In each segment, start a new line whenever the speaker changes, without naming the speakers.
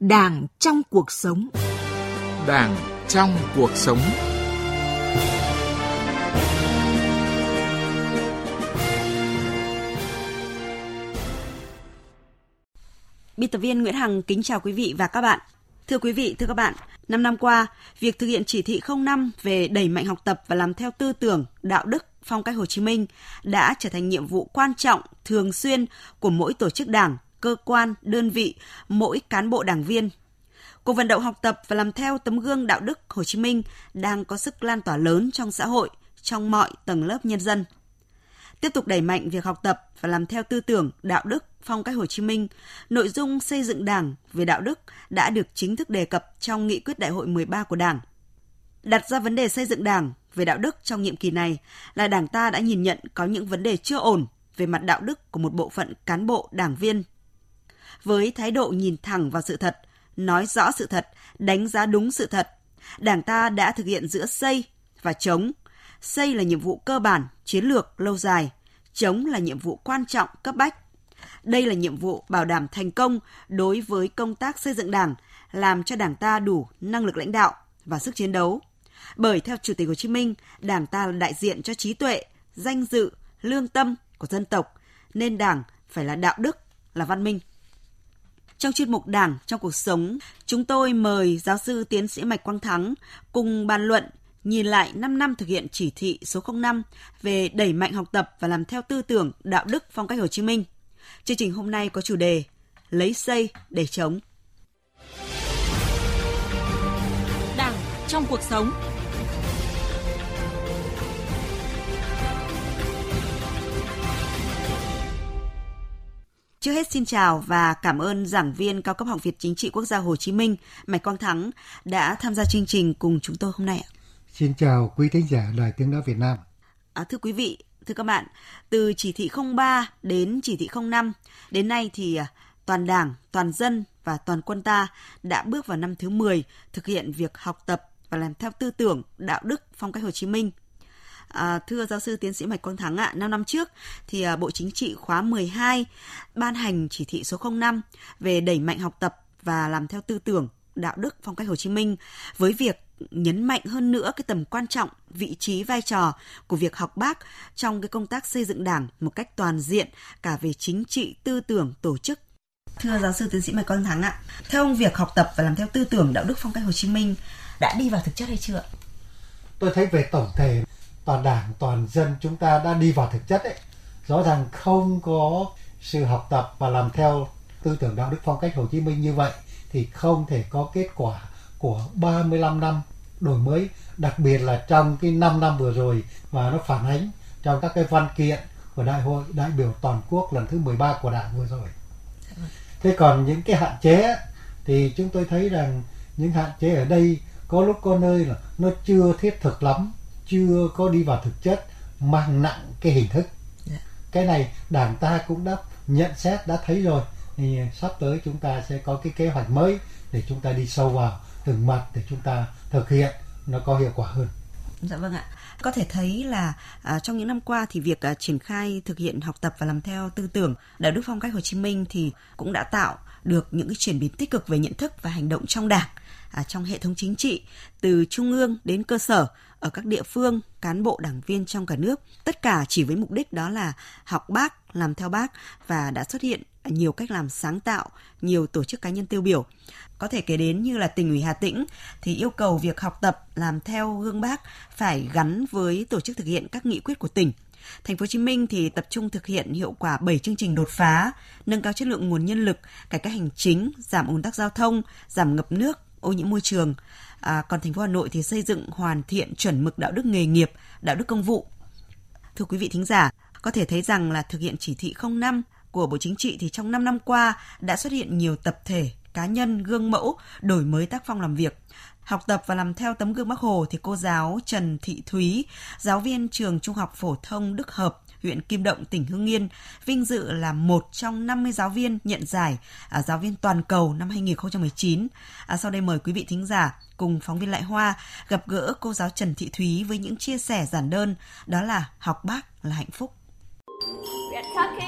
Đảng trong cuộc sống. Đảng trong cuộc sống. Biên tập viên Nguyễn Hằng kính chào quý vị và các bạn. Thưa quý vị, thưa các bạn, 5 năm qua, việc thực hiện chỉ thị 05 về đẩy mạnh học tập và làm theo tư tưởng, đạo đức, phong cách Hồ Chí Minh đã trở thành nhiệm vụ quan trọng, thường xuyên của mỗi tổ chức đảng, cơ quan, đơn vị, mỗi cán bộ đảng viên. Cuộc vận động học tập và làm theo tấm gương đạo đức Hồ Chí Minh đang có sức lan tỏa lớn trong xã hội, trong mọi tầng lớp nhân dân. Tiếp tục đẩy mạnh việc học tập và làm theo tư tưởng, đạo đức, phong cách Hồ Chí Minh, nội dung xây dựng Đảng về đạo đức đã được chính thức đề cập trong nghị quyết đại hội 13 của Đảng. Đặt ra vấn đề xây dựng Đảng về đạo đức trong nhiệm kỳ này là Đảng ta đã nhìn nhận có những vấn đề chưa ổn về mặt đạo đức của một bộ phận cán bộ, đảng viên, với thái độ nhìn thẳng vào sự thật, nói rõ sự thật, đánh giá đúng sự thật. Đảng ta đã thực hiện giữa xây và chống. Xây là nhiệm vụ cơ bản, chiến lược lâu dài, chống là nhiệm vụ quan trọng cấp bách. Đây là nhiệm vụ bảo đảm thành công đối với công tác xây dựng Đảng, làm cho Đảng ta đủ năng lực lãnh đạo và sức chiến đấu. Bởi theo Chủ tịch Hồ Chí Minh, Đảng ta là đại diện cho trí tuệ, danh dự, lương tâm của dân tộc, nên Đảng phải là đạo đức, là văn minh. Trong chuyên mục Đảng trong cuộc sống, chúng tôi mời giáo sư tiến sĩ Mạch Quang Thắng cùng bàn luận nhìn lại 5 năm thực hiện chỉ thị số 05 về đẩy mạnh học tập và làm theo tư tưởng đạo đức phong cách Hồ Chí Minh. Chương trình hôm nay có chủ đề Lấy xây để chống. Đảng trong cuộc sống Trước hết xin chào và cảm ơn giảng viên cao cấp Học viện Chính trị Quốc gia Hồ Chí Minh Mạch Quang Thắng đã tham gia chương trình cùng chúng tôi hôm nay ạ. Xin chào quý thính giả Đài Tiếng Nói Việt Nam. À, thưa quý vị, thưa các bạn, từ chỉ thị 03 đến chỉ thị 05, đến nay thì à, toàn đảng, toàn dân và toàn quân ta đã bước vào năm thứ 10 thực hiện việc học tập và làm theo tư tưởng, đạo đức, phong cách Hồ Chí Minh À, thưa giáo sư tiến sĩ Mạch Quang Thắng ạ, à, 5 năm trước thì à, Bộ Chính trị khóa 12 ban hành chỉ thị số 05 về đẩy mạnh học tập và làm theo tư tưởng, đạo đức phong cách Hồ Chí Minh với việc nhấn mạnh hơn nữa cái tầm quan trọng, vị trí vai trò của việc học bác trong cái công tác xây dựng Đảng một cách toàn diện cả về chính trị, tư tưởng, tổ chức. Thưa giáo sư tiến sĩ Mạch Quang Thắng ạ, à, theo ông việc học tập và làm theo tư tưởng đạo đức phong cách Hồ Chí Minh đã đi vào thực chất hay chưa? Tôi thấy về tổng thể toàn đảng toàn dân chúng ta đã đi vào thực chất ấy rõ ràng không có sự học tập và làm theo tư tưởng đạo đức phong cách Hồ Chí Minh như vậy thì không thể có kết quả của 35 năm đổi mới đặc biệt là trong cái 5 năm vừa rồi và nó phản ánh trong các cái văn kiện của đại hội đại biểu toàn quốc lần thứ 13 của đảng vừa rồi thế còn những cái hạn chế thì chúng tôi thấy rằng những hạn chế ở đây có lúc có nơi là nó chưa thiết thực lắm chưa có đi vào thực chất mang nặng cái hình thức dạ. cái này đảng ta cũng đã nhận xét đã thấy rồi thì sắp tới chúng ta sẽ có cái kế hoạch mới để chúng ta đi sâu vào từng mặt để chúng ta thực hiện nó có hiệu quả hơn dạ vâng ạ có thể thấy là à, trong những năm qua thì việc à, triển khai thực hiện học tập và làm theo tư tưởng đạo đức phong cách Hồ Chí Minh thì cũng đã tạo được những cái chuyển biến tích cực về nhận thức và hành động trong Đảng, à, trong hệ thống chính trị từ trung ương đến cơ sở ở các địa phương, cán bộ đảng viên trong cả nước, tất cả chỉ với mục đích đó là học bác, làm theo bác và đã xuất hiện nhiều cách làm sáng tạo, nhiều tổ chức cá nhân tiêu biểu. Có thể kể đến như là tỉnh ủy Hà Tĩnh thì yêu cầu việc học tập làm theo gương bác phải gắn với tổ chức thực hiện các nghị quyết của tỉnh. Thành phố Hồ Chí Minh thì tập trung thực hiện hiệu quả 7 chương trình đột phá, nâng cao chất lượng nguồn nhân lực, cải cách hành chính, giảm ùn tắc giao thông, giảm ngập nước, ô nhiễm môi trường. À, còn thành phố Hà Nội thì xây dựng hoàn thiện chuẩn mực đạo đức nghề nghiệp, đạo đức công vụ. Thưa quý vị thính giả, có thể thấy rằng là thực hiện chỉ thị 05 của Bộ Chính trị thì trong 5 năm qua đã xuất hiện nhiều tập thể, cá nhân gương mẫu đổi mới tác phong làm việc. Học tập và làm theo tấm gương Bác Hồ thì cô giáo Trần Thị Thúy, giáo viên trường Trung học phổ thông Đức Hợp, huyện Kim Động, tỉnh Hưng Yên, vinh dự là một trong 50 giáo viên nhận giải à, giáo viên toàn cầu năm 2019. À, sau đây mời quý vị thính giả cùng phóng viên Lại Hoa gặp gỡ cô giáo Trần Thị Thúy với những chia sẻ giản đơn đó là học bác là hạnh phúc. Sau khi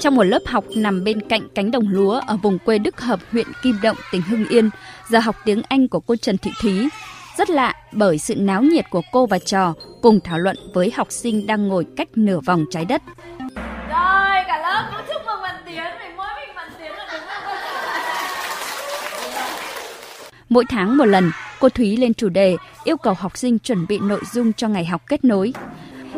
trong một lớp học nằm bên cạnh cánh đồng lúa ở vùng quê Đức Hợp, huyện Kim Động, tỉnh Hưng Yên, giờ học tiếng Anh của cô Trần Thị Thúy rất lạ bởi sự náo nhiệt của cô và trò cùng thảo luận với học sinh đang ngồi cách nửa vòng trái đất.
Rồi, cả lớp cũng chúc mừng bạn Tiến, mình mỗi mình bạn Tiến là đúng Mỗi tháng một lần, cô Thúy lên chủ đề yêu cầu học sinh chuẩn bị nội dung cho ngày học kết nối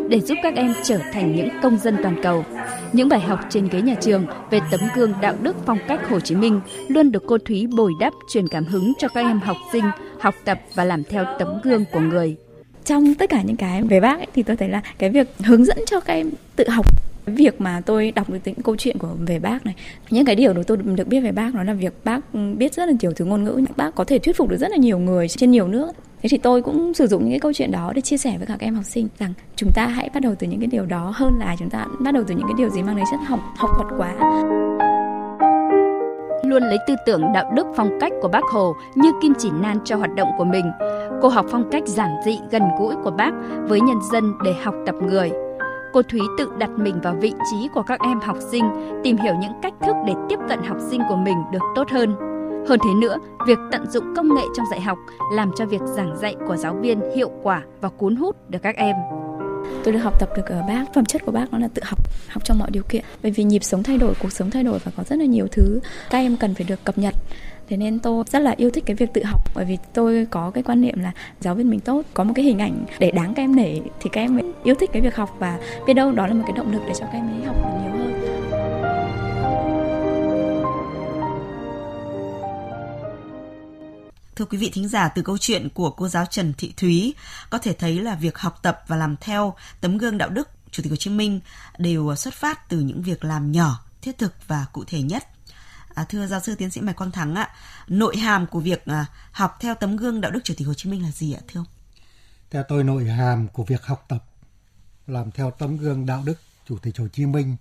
để giúp các em trở thành những công dân toàn cầu. Những bài học trên ghế nhà trường về tấm gương đạo đức phong cách Hồ Chí Minh luôn được cô Thúy bồi đắp truyền cảm hứng cho các em học sinh học tập và làm theo tấm gương của người. Trong tất cả những cái về bác ấy, thì tôi thấy là cái việc hướng dẫn cho các em tự học việc mà tôi đọc được những câu chuyện của về bác này những cái điều đó tôi được biết về bác đó là việc bác biết rất là nhiều thứ ngôn ngữ bác có thể thuyết phục được rất là nhiều người trên nhiều nước thế thì tôi cũng sử dụng những cái câu chuyện đó để chia sẻ với các em học sinh rằng chúng ta hãy bắt đầu từ những cái điều đó hơn là chúng ta bắt đầu từ những cái điều gì mang đến chất học học thuật quá luôn lấy tư tưởng đạo đức phong cách của bác Hồ như kim chỉ nan cho hoạt động của mình. Cô học phong cách giản dị gần gũi của bác với nhân dân để học tập người. Cô Thúy tự đặt mình vào vị trí của các em học sinh, tìm hiểu những cách thức để tiếp cận học sinh của mình được tốt hơn. Hơn thế nữa, việc tận dụng công nghệ trong dạy học làm cho việc giảng dạy của giáo viên hiệu quả và cuốn hút được các em. Tôi được học tập được ở bác, phẩm chất của bác đó là tự học, học trong mọi điều kiện. Bởi vì nhịp sống thay đổi, cuộc sống thay đổi và có rất là nhiều thứ các em cần phải được cập nhật thế nên tôi rất là yêu thích cái việc tự học bởi vì tôi có cái quan niệm là giáo viên mình tốt có một cái hình ảnh để đáng các em nể thì các em yêu thích cái việc học và biết đâu đó là một cái động lực để cho các em ấy học Thưa quý vị thính giả, từ câu chuyện của cô giáo Trần Thị Thúy, có thể thấy là việc học tập và làm theo tấm gương đạo đức Chủ tịch Hồ Chí Minh đều xuất phát từ những việc làm nhỏ, thiết thực và cụ thể nhất. À, thưa giáo sư tiến sĩ Mạch Quang Thắng ạ, nội hàm của việc à, học theo tấm gương đạo đức Chủ tịch Hồ Chí Minh là gì ạ thưa ông? Theo tôi nội hàm của việc học tập làm theo tấm gương đạo đức Chủ tịch Hồ Chí Minh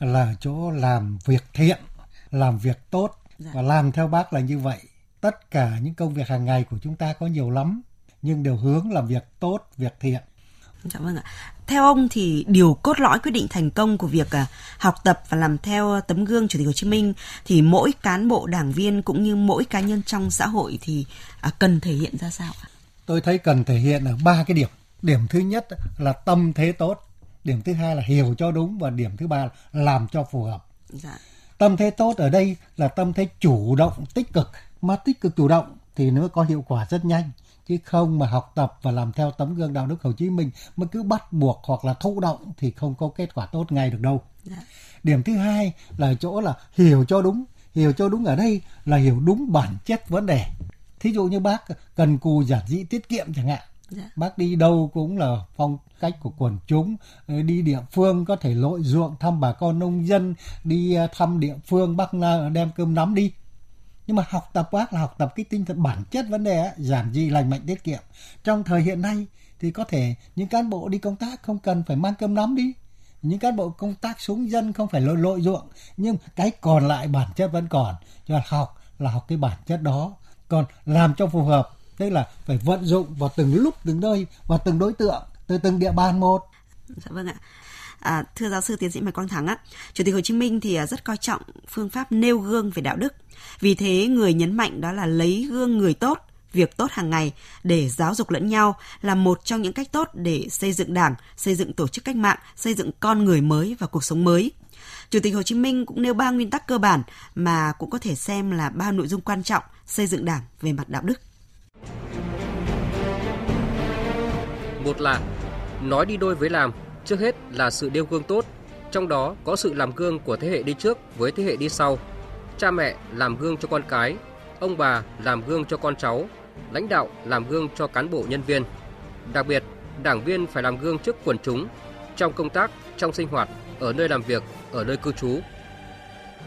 là chỗ làm việc thiện, làm việc tốt dạ. và làm theo bác là như vậy tất cả những công việc hàng ngày của chúng ta có nhiều lắm nhưng đều hướng làm việc tốt, việc thiện.
Dạ vâng ạ. Theo ông thì điều cốt lõi quyết định thành công của việc à, học tập và làm theo tấm gương Chủ tịch Hồ Chí Minh thì mỗi cán bộ đảng viên cũng như mỗi cá nhân trong xã hội thì à, cần thể hiện ra sao ạ? Tôi thấy cần thể hiện ở ba cái điểm. Điểm thứ nhất là tâm thế tốt, điểm thứ hai là hiểu cho đúng và điểm thứ ba là làm cho phù hợp. Dạ. Tâm thế tốt ở đây là tâm thế chủ động, tích cực mà tích cực chủ động thì nó có hiệu quả rất nhanh chứ không mà học tập và làm theo tấm gương đạo đức Hồ Chí Minh mà cứ bắt buộc hoặc là thụ động thì không có kết quả tốt ngay được đâu. Dạ. Điểm thứ hai là chỗ là hiểu cho đúng, hiểu cho đúng ở đây là hiểu đúng bản chất vấn đề. Thí dụ như bác cần cù giản dị tiết kiệm chẳng hạn. Dạ. Bác đi đâu cũng là phong cách của quần chúng, ờ, đi địa phương có thể lội ruộng thăm bà con nông dân, đi ờ, thăm địa phương bác đem cơm nắm đi nhưng mà học tập bác là học tập cái tinh thần bản chất vấn đề ấy, giản dị lành mạnh tiết kiệm trong thời hiện nay thì có thể những cán bộ đi công tác không cần phải mang cơm nắm đi những cán bộ công tác xuống dân không phải lội lội ruộng nhưng cái còn lại bản chất vẫn còn cho học là học cái bản chất đó còn làm cho phù hợp tức là phải vận dụng vào từng lúc từng nơi và từng đối tượng từ từng địa bàn một dạ vâng ạ À, thưa giáo sư tiến sĩ Mạch Quang Thắng á, Chủ tịch Hồ Chí Minh thì à, rất coi trọng phương pháp nêu gương về đạo đức. Vì thế người nhấn mạnh đó là lấy gương người tốt, việc tốt hàng ngày để giáo dục lẫn nhau là một trong những cách tốt để xây dựng Đảng, xây dựng tổ chức cách mạng, xây dựng con người mới và cuộc sống mới. Chủ tịch Hồ Chí Minh cũng nêu ba nguyên tắc cơ bản mà cũng có thể xem là ba nội dung quan trọng xây dựng Đảng về mặt đạo đức. Một là nói đi đôi với làm Trước hết là sự điêu gương tốt, trong đó có sự làm gương của thế hệ đi trước với thế hệ đi sau. Cha mẹ làm gương cho con cái, ông bà làm gương cho con cháu, lãnh đạo làm gương cho cán bộ nhân viên. Đặc biệt, đảng viên phải làm gương trước quần chúng trong công tác, trong sinh hoạt, ở nơi làm việc, ở nơi cư trú.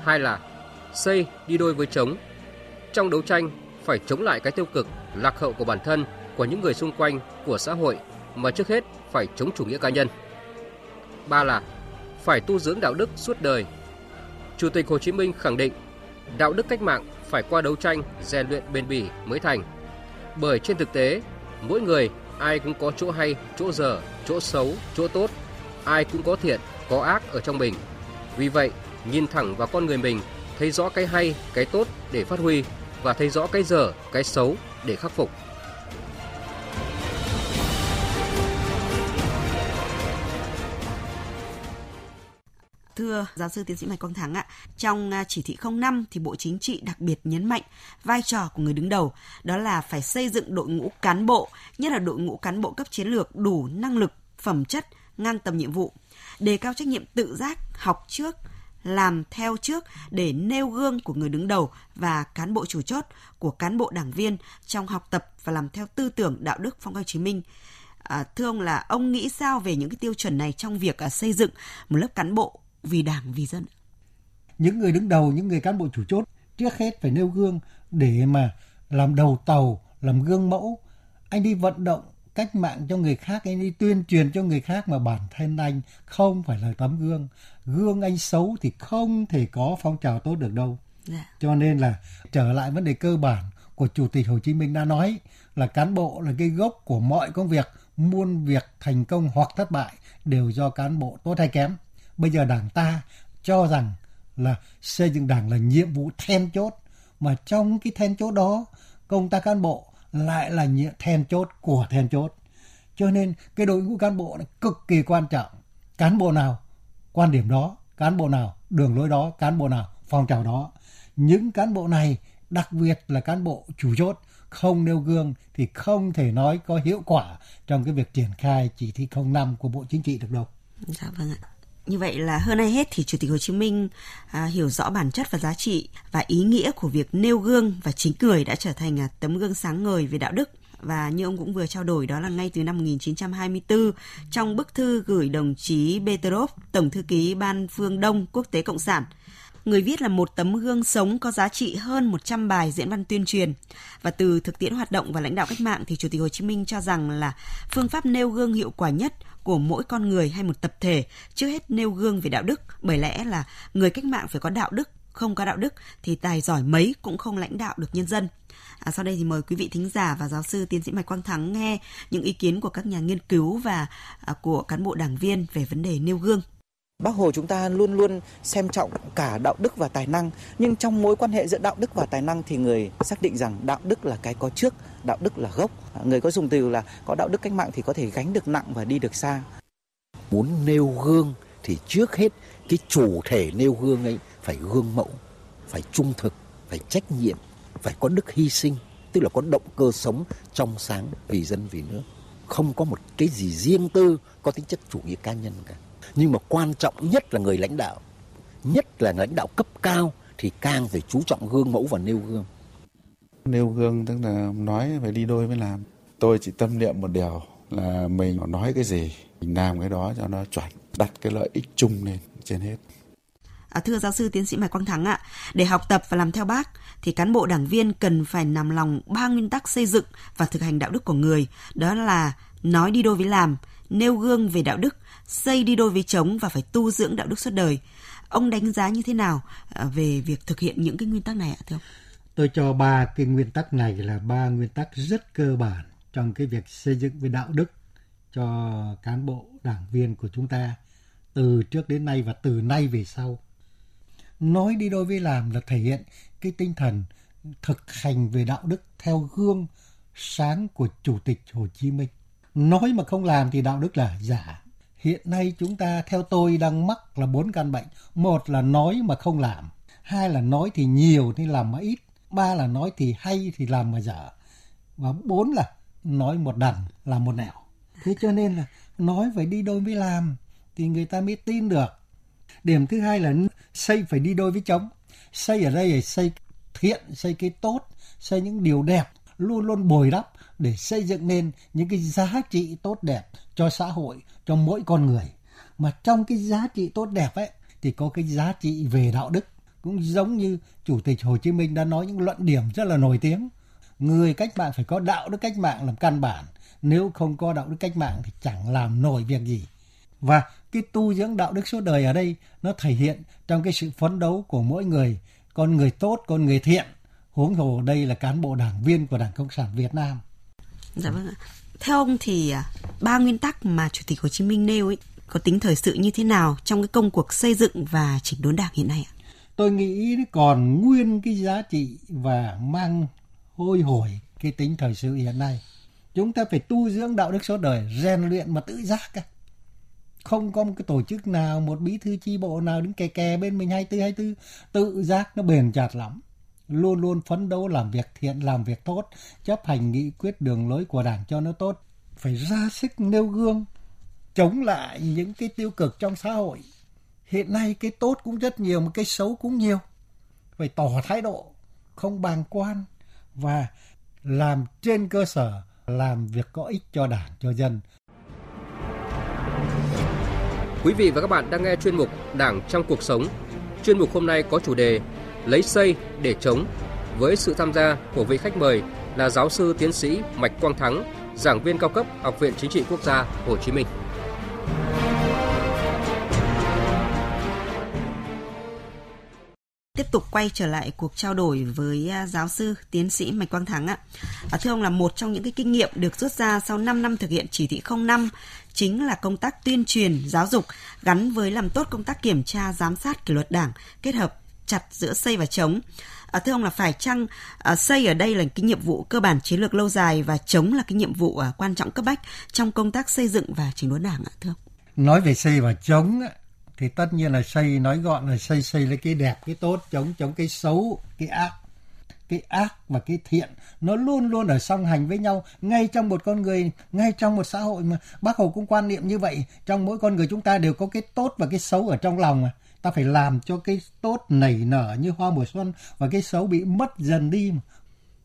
Hai là xây đi đôi với chống. Trong đấu tranh phải chống lại cái tiêu cực, lạc hậu của bản thân, của những người xung quanh, của xã hội mà trước hết phải chống chủ nghĩa cá nhân ba là phải tu dưỡng đạo đức suốt đời. Chủ tịch Hồ Chí Minh khẳng định đạo đức cách mạng phải qua đấu tranh, rèn luyện bền bỉ mới thành. Bởi trên thực tế, mỗi người ai cũng có chỗ hay, chỗ dở, chỗ xấu, chỗ tốt, ai cũng có thiện, có ác ở trong mình. Vì vậy, nhìn thẳng vào con người mình, thấy rõ cái hay, cái tốt để phát huy và thấy rõ cái dở, cái xấu để khắc phục. thưa giáo sư tiến sĩ Mạch Quang Thắng ạ, trong à, chỉ thị 05 thì Bộ Chính trị đặc biệt nhấn mạnh vai trò của người đứng đầu đó là phải xây dựng đội ngũ cán bộ, nhất là đội ngũ cán bộ cấp chiến lược đủ năng lực, phẩm chất, ngang tầm nhiệm vụ, đề cao trách nhiệm tự giác, học trước, làm theo trước để nêu gương của người đứng đầu và cán bộ chủ chốt của cán bộ đảng viên trong học tập và làm theo tư tưởng đạo đức phong cách Hồ Chí Minh. À, thưa ông là ông nghĩ sao về những cái tiêu chuẩn này trong việc à, xây dựng một lớp cán bộ vì đảng, vì dân.
Những người đứng đầu, những người cán bộ chủ chốt trước hết phải nêu gương để mà làm đầu tàu, làm gương mẫu. Anh đi vận động cách mạng cho người khác, anh đi tuyên truyền cho người khác mà bản thân anh không phải là tấm gương. Gương anh xấu thì không thể có phong trào tốt được đâu. Dạ. Cho nên là trở lại vấn đề cơ bản của Chủ tịch Hồ Chí Minh đã nói là cán bộ là cái gốc của mọi công việc, muôn việc thành công hoặc thất bại đều do cán bộ tốt hay kém. Bây giờ đảng ta cho rằng là xây dựng đảng là nhiệm vụ then chốt mà trong cái then chốt đó công tác cán bộ lại là nhiệm then chốt của then chốt cho nên cái đội ngũ cán bộ này cực kỳ quan trọng cán bộ nào quan điểm đó cán bộ nào đường lối đó cán bộ nào phong trào đó những cán bộ này đặc biệt là cán bộ chủ chốt không nêu gương thì không thể nói có hiệu quả trong cái việc triển khai chỉ thị 05 của Bộ Chính trị được đâu.
Dạ vâng ạ như vậy là hơn ai hết thì chủ tịch hồ chí minh à, hiểu rõ bản chất và giá trị và ý nghĩa của việc nêu gương và chính cười đã trở thành à, tấm gương sáng ngời về đạo đức và như ông cũng vừa trao đổi đó là ngay từ năm 1924 trong bức thư gửi đồng chí Petrov, Tổng thư ký Ban Phương Đông Quốc tế Cộng sản. Người viết là một tấm gương sống có giá trị hơn 100 bài diễn văn tuyên truyền. Và từ thực tiễn hoạt động và lãnh đạo cách mạng thì Chủ tịch Hồ Chí Minh cho rằng là phương pháp nêu gương hiệu quả nhất của mỗi con người hay một tập thể, trước hết nêu gương về đạo đức, bởi lẽ là người cách mạng phải có đạo đức, không có đạo đức thì tài giỏi mấy cũng không lãnh đạo được nhân dân. À, sau đây thì mời quý vị thính giả và giáo sư tiến sĩ Mạch Quang Thắng nghe những ý kiến của các nhà nghiên cứu và à, của cán bộ đảng viên về vấn đề nêu gương. Bác Hồ chúng ta luôn luôn xem trọng cả đạo đức và tài năng, nhưng trong mối quan hệ giữa đạo đức và tài năng thì người xác định rằng đạo đức là cái có trước, đạo đức là gốc. Người có dùng từ là có đạo đức cách mạng thì có thể gánh được nặng và đi được xa. Muốn nêu gương thì trước hết cái chủ thể nêu gương ấy phải gương mẫu, phải trung thực, phải trách nhiệm, phải có đức hy sinh, tức là có động cơ sống trong sáng vì dân vì nước. Không có một cái gì riêng tư có tính chất chủ nghĩa cá nhân cả nhưng mà quan trọng nhất là người lãnh đạo nhất là lãnh đạo cấp cao thì càng phải chú trọng gương mẫu và nêu gương
nêu gương tức là nói phải đi đôi với làm tôi chỉ tâm niệm một điều là mình nói cái gì mình làm cái đó cho nó chuẩn đặt cái lợi ích chung lên trên hết À, thưa giáo sư tiến sĩ Mạch Quang Thắng ạ, để học tập và làm theo bác thì cán bộ đảng viên cần phải nằm lòng ba nguyên tắc xây dựng và thực hành đạo đức của người, đó là nói đi đôi với làm, nêu gương về đạo đức, xây đi đôi với chống và phải tu dưỡng đạo đức suốt đời. Ông đánh giá như thế nào à, về việc thực hiện những cái nguyên tắc này ạ thưa ông? Tôi cho ba cái nguyên tắc này là ba nguyên tắc rất cơ bản trong cái việc xây dựng về đạo đức cho cán bộ đảng viên của chúng ta từ trước đến nay và từ nay về sau. Nói đi đôi với làm là thể hiện cái tinh thần thực hành về đạo đức theo gương sáng của Chủ tịch Hồ Chí Minh nói mà không làm thì đạo đức là giả hiện nay chúng ta theo tôi đang mắc là bốn căn bệnh một là nói mà không làm hai là nói thì nhiều thì làm mà ít ba là nói thì hay thì làm mà dở và bốn là nói một đằng là một nẻo thế cho nên là nói phải đi đôi với làm thì người ta mới tin được điểm thứ hai là xây phải đi đôi với chống xây ở đây là xây thiện xây cái tốt xây những điều đẹp luôn luôn bồi đắp để xây dựng nên những cái giá trị tốt đẹp cho xã hội, cho mỗi con người. Mà trong cái giá trị tốt đẹp ấy thì có cái giá trị về đạo đức. Cũng giống như Chủ tịch Hồ Chí Minh đã nói những luận điểm rất là nổi tiếng. Người cách mạng phải có đạo đức cách mạng làm căn bản. Nếu không có đạo đức cách mạng thì chẳng làm nổi việc gì. Và cái tu dưỡng đạo đức suốt đời ở đây nó thể hiện trong cái sự phấn đấu của mỗi người, con người tốt, con người thiện. Huống hồ đây là cán bộ đảng viên của Đảng Cộng sản Việt Nam Dạ vâng ạ. Theo ông thì à, ba nguyên tắc mà Chủ tịch Hồ Chí Minh nêu ấy có tính thời sự như thế nào trong cái công cuộc xây dựng và chỉnh đốn đảng hiện nay ạ? Tôi nghĩ còn nguyên cái giá trị và mang hôi hổi cái tính thời sự hiện nay. Chúng ta phải tu dưỡng đạo đức suốt đời, rèn luyện mà tự giác Không có một cái tổ chức nào, một bí thư chi bộ nào đứng kè kè bên mình 24-24, tự giác nó bền chặt lắm luôn luôn phấn đấu làm việc thiện, làm việc tốt, chấp hành nghị quyết đường lối của Đảng cho nó tốt, phải ra sức nêu gương, chống lại những cái tiêu cực trong xã hội. Hiện nay cái tốt cũng rất nhiều mà cái xấu cũng nhiều. Phải tỏ thái độ, không bàng quan và làm trên cơ sở làm việc có ích cho Đảng, cho dân. Quý vị và các bạn đang nghe chuyên mục Đảng trong cuộc sống. Chuyên mục hôm nay có chủ đề lấy xây để chống với sự tham gia của vị khách mời là giáo sư tiến sĩ Mạch Quang Thắng, giảng viên cao cấp Học viện Chính trị Quốc gia Hồ Chí Minh.
tiếp tục quay trở lại cuộc trao đổi với à, giáo sư tiến sĩ Mạch Quang Thắng ạ. À, thưa ông là một trong những cái kinh nghiệm được rút ra sau 5 năm thực hiện chỉ thị 05 chính là công tác tuyên truyền giáo dục gắn với làm tốt công tác kiểm tra giám sát kỷ luật đảng kết hợp chặt giữa xây và chống. À, thưa ông là phải chăng à, xây ở đây là cái nhiệm vụ cơ bản chiến lược lâu dài và chống là cái nhiệm vụ à, quan trọng cấp bách trong công tác xây dựng và chỉnh đốn đảng ạ thưa ông? Nói về xây và chống thì tất nhiên là xây nói gọn là xây xây lấy cái đẹp cái tốt chống chống cái xấu cái ác cái ác và cái thiện nó luôn luôn ở song hành với nhau ngay trong một con người ngay trong một xã hội mà bác hồ cũng quan niệm như vậy trong mỗi con người chúng ta đều có cái tốt và cái xấu ở trong lòng à ta phải làm cho cái tốt nảy nở như hoa mùa xuân và cái xấu bị mất dần đi mà.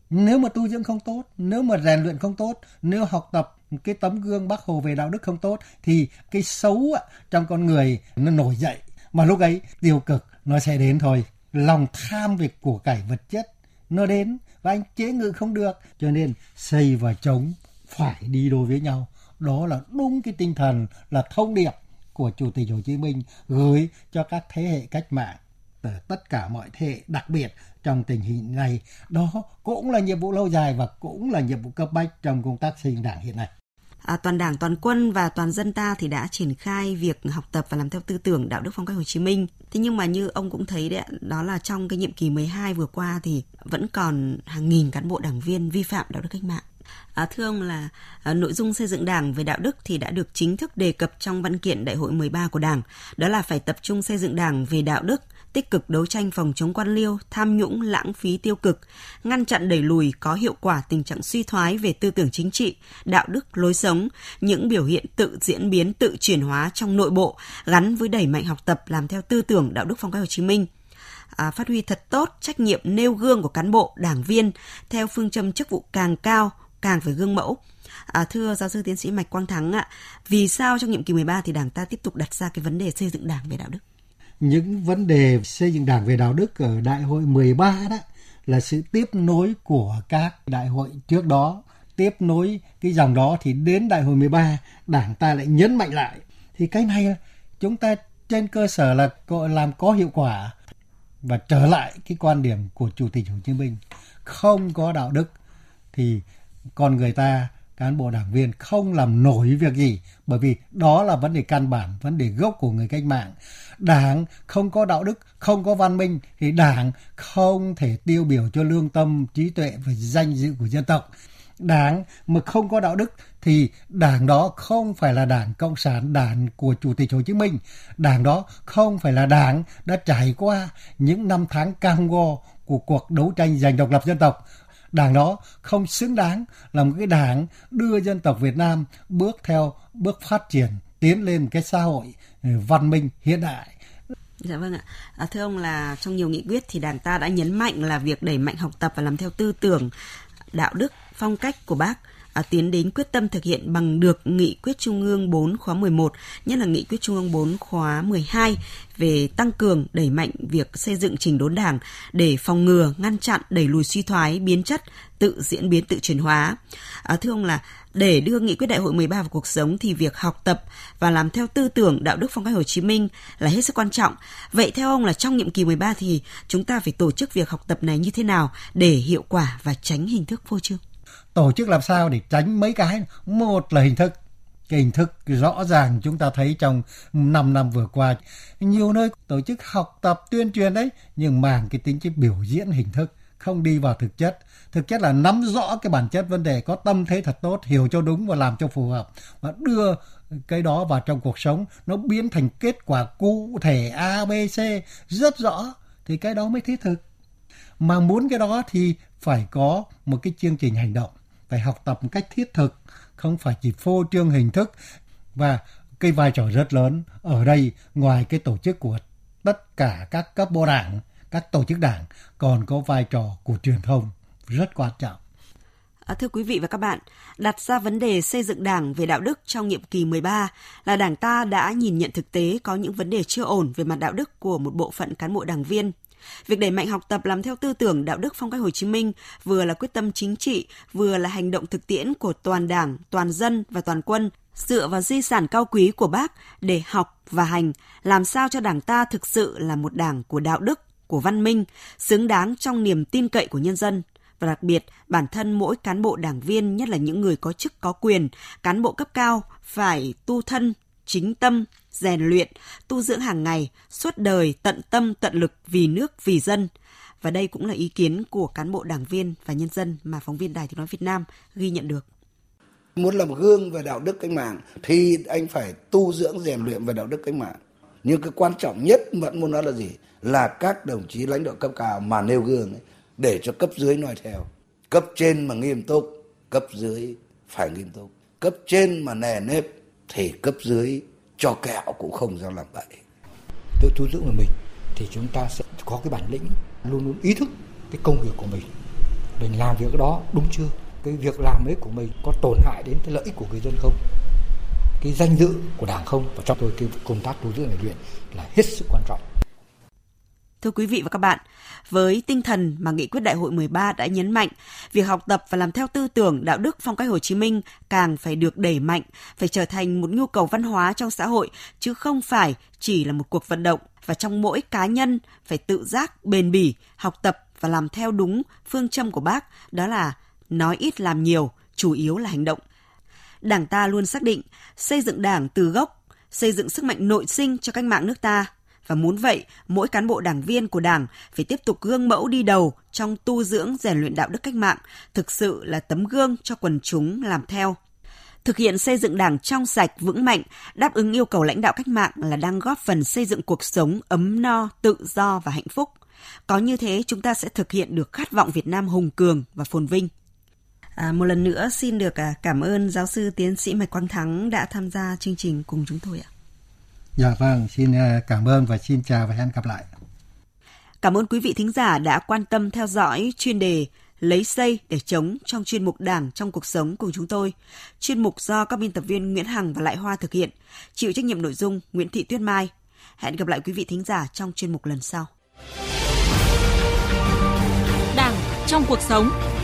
nếu mà tu dưỡng không tốt nếu mà rèn luyện không tốt nếu học tập cái tấm gương bác hồ về đạo đức không tốt thì cái xấu trong con người nó nổi dậy mà lúc ấy tiêu cực nó sẽ đến thôi lòng tham về của cải vật chất nó đến và anh chế ngự không được cho nên xây và chống phải đi đôi với nhau đó là đúng cái tinh thần là thông điệp của Chủ tịch Hồ Chí Minh gửi cho các thế hệ cách mạng từ tất cả mọi thế hệ, đặc biệt trong tình hình này. Đó cũng là nhiệm vụ lâu dài và cũng là nhiệm vụ cấp bách trong công tác xây đảng hiện nay. À, toàn đảng, toàn quân và toàn dân ta thì đã triển khai việc học tập và làm theo tư tưởng đạo đức phong cách Hồ Chí Minh. Thế nhưng mà như ông cũng thấy đấy, đó là trong cái nhiệm kỳ 12 vừa qua thì vẫn còn hàng nghìn cán bộ đảng viên vi phạm đạo đức cách mạng. À, thưa ông là à, nội dung xây dựng đảng về đạo đức thì đã được chính thức đề cập trong văn kiện đại hội 13 của đảng. Đó là phải tập trung xây dựng đảng về đạo đức, tích cực đấu tranh phòng chống quan liêu, tham nhũng, lãng phí tiêu cực, ngăn chặn đẩy lùi có hiệu quả tình trạng suy thoái về tư tưởng chính trị, đạo đức, lối sống, những biểu hiện tự diễn biến, tự chuyển hóa trong nội bộ gắn với đẩy mạnh học tập làm theo tư tưởng đạo đức phong cách Hồ Chí Minh à, phát huy thật tốt trách nhiệm nêu gương của cán bộ, đảng viên theo phương châm chức vụ càng cao, càng phải gương mẫu. À, thưa giáo sư tiến sĩ Mạch Quang Thắng ạ, vì sao trong nhiệm kỳ 13 thì Đảng ta tiếp tục đặt ra cái vấn đề xây dựng Đảng về đạo đức?
Những vấn đề xây dựng Đảng về đạo đức ở Đại hội 13 đó là sự tiếp nối của các đại hội trước đó tiếp nối cái dòng đó thì đến đại hội 13 đảng ta lại nhấn mạnh lại thì cái này chúng ta trên cơ sở là làm có hiệu quả và trở lại cái quan điểm của chủ tịch Hồ Chí Minh không có đạo đức thì con người ta cán bộ đảng viên không làm nổi việc gì bởi vì đó là vấn đề căn bản vấn đề gốc của người cách mạng đảng không có đạo đức không có văn minh thì đảng không thể tiêu biểu cho lương tâm trí tuệ và danh dự của dân tộc đảng mà không có đạo đức thì đảng đó không phải là đảng cộng sản đảng của chủ tịch hồ chí minh đảng đó không phải là đảng đã trải qua những năm tháng cam go của cuộc đấu tranh giành độc lập dân tộc đảng đó không xứng đáng là một cái đảng đưa dân tộc Việt Nam bước theo bước phát triển tiến lên cái xã hội ừ, văn minh hiện đại. Dạ vâng ạ. À, thưa ông là trong nhiều nghị quyết thì Đảng ta đã nhấn mạnh là việc đẩy mạnh học tập và làm theo tư tưởng, đạo đức, phong cách của bác À, tiến đến quyết tâm thực hiện bằng được nghị quyết Trung ương 4 khóa 11, nhất là nghị quyết Trung ương 4 khóa 12 về tăng cường đẩy mạnh việc xây dựng trình đốn Đảng để phòng ngừa, ngăn chặn đẩy lùi suy thoái biến chất, tự diễn biến tự chuyển hóa. À, thưa ông là để đưa nghị quyết đại hội 13 vào cuộc sống thì việc học tập và làm theo tư tưởng đạo đức phong cách Hồ Chí Minh là hết sức quan trọng. Vậy theo ông là trong nhiệm kỳ 13 thì chúng ta phải tổ chức việc học tập này như thế nào để hiệu quả và tránh hình thức phô trương? tổ chức làm sao để tránh mấy cái một là hình thức cái hình thức rõ ràng chúng ta thấy trong 5 năm vừa qua nhiều nơi tổ chức học tập tuyên truyền đấy nhưng màng cái tính cái biểu diễn hình thức không đi vào thực chất thực chất là nắm rõ cái bản chất vấn đề có tâm thế thật tốt hiểu cho đúng và làm cho phù hợp và đưa cái đó vào trong cuộc sống nó biến thành kết quả cụ thể a b c rất rõ thì cái đó mới thiết thực mà muốn cái đó thì phải có một cái chương trình hành động phải học tập một cách thiết thực, không phải chỉ phô trương hình thức và cái vai trò rất lớn ở đây ngoài cái tổ chức của tất cả các cấp bộ đảng, các tổ chức đảng còn có vai trò của truyền thông rất quan trọng. À, thưa quý vị và các bạn, đặt ra vấn đề xây dựng đảng về đạo đức trong nhiệm kỳ 13 là đảng ta đã nhìn nhận thực tế có những vấn đề chưa ổn về mặt đạo đức của một bộ phận cán bộ đảng viên Việc đẩy mạnh học tập làm theo tư tưởng đạo đức phong cách Hồ Chí Minh vừa là quyết tâm chính trị, vừa là hành động thực tiễn của toàn Đảng, toàn dân và toàn quân dựa vào di sản cao quý của bác để học và hành, làm sao cho đảng ta thực sự là một đảng của đạo đức, của văn minh, xứng đáng trong niềm tin cậy của nhân dân và đặc biệt bản thân mỗi cán bộ đảng viên nhất là những người có chức có quyền, cán bộ cấp cao phải tu thân, chính tâm, rèn luyện, tu dưỡng hàng ngày, suốt đời tận tâm tận lực vì nước vì dân. Và đây cũng là ý kiến của cán bộ đảng viên và nhân dân mà phóng viên Đài Tiếng nói Việt Nam ghi nhận được. Muốn làm gương về đạo đức cách mạng thì anh phải tu dưỡng rèn luyện về đạo đức cách mạng. Nhưng cái quan trọng nhất vẫn muốn nói là gì? Là các đồng chí lãnh đạo cấp cao mà nêu gương ấy, để cho cấp dưới noi theo. Cấp trên mà nghiêm túc, cấp dưới phải nghiêm túc. Cấp trên mà nề nếp thì cấp dưới cho kẹo cũng không ra làm vậy tự tu dưỡng của mình thì chúng ta sẽ có cái bản lĩnh luôn luôn ý thức cái công việc của mình mình làm việc đó đúng chưa cái việc làm ấy của mình có tổn hại đến cái lợi ích của người dân không cái danh dự của đảng không và cho tôi cái công tác tu dưỡng này luyện là hết sức quan trọng Thưa quý vị và các bạn, với tinh thần mà nghị quyết đại hội 13 đã nhấn mạnh, việc học tập và làm theo tư tưởng đạo đức phong cách Hồ Chí Minh càng phải được đẩy mạnh, phải trở thành một nhu cầu văn hóa trong xã hội chứ không phải chỉ là một cuộc vận động và trong mỗi cá nhân phải tự giác bền bỉ học tập và làm theo đúng phương châm của bác, đó là nói ít làm nhiều, chủ yếu là hành động. Đảng ta luôn xác định xây dựng Đảng từ gốc, xây dựng sức mạnh nội sinh cho cách mạng nước ta và muốn vậy, mỗi cán bộ đảng viên của Đảng phải tiếp tục gương mẫu đi đầu trong tu dưỡng rèn luyện đạo đức cách mạng, thực sự là tấm gương cho quần chúng làm theo thực hiện xây dựng đảng trong sạch vững mạnh đáp ứng yêu cầu lãnh đạo cách mạng là đang góp phần xây dựng cuộc sống ấm no tự do và hạnh phúc có như thế chúng ta sẽ thực hiện được khát vọng việt nam hùng cường và phồn vinh
À, một lần nữa xin được à, cảm ơn giáo sư tiến sĩ Mạch Quang Thắng đã tham gia chương trình cùng chúng tôi ạ. Dạ vâng, xin ờ, cảm ơn và xin chào và hẹn gặp lại. Cảm ơn quý vị thính giả đã quan tâm theo dõi chuyên đề lấy xây để chống trong chuyên mục Đảng trong cuộc sống cùng chúng tôi. Chuyên mục do các biên tập viên Nguyễn Hằng và Lại Hoa thực hiện, chịu trách nhiệm nội dung Nguyễn Thị Tuyết Mai. Hẹn gặp lại quý vị thính giả trong chuyên mục lần sau. Đảng trong cuộc sống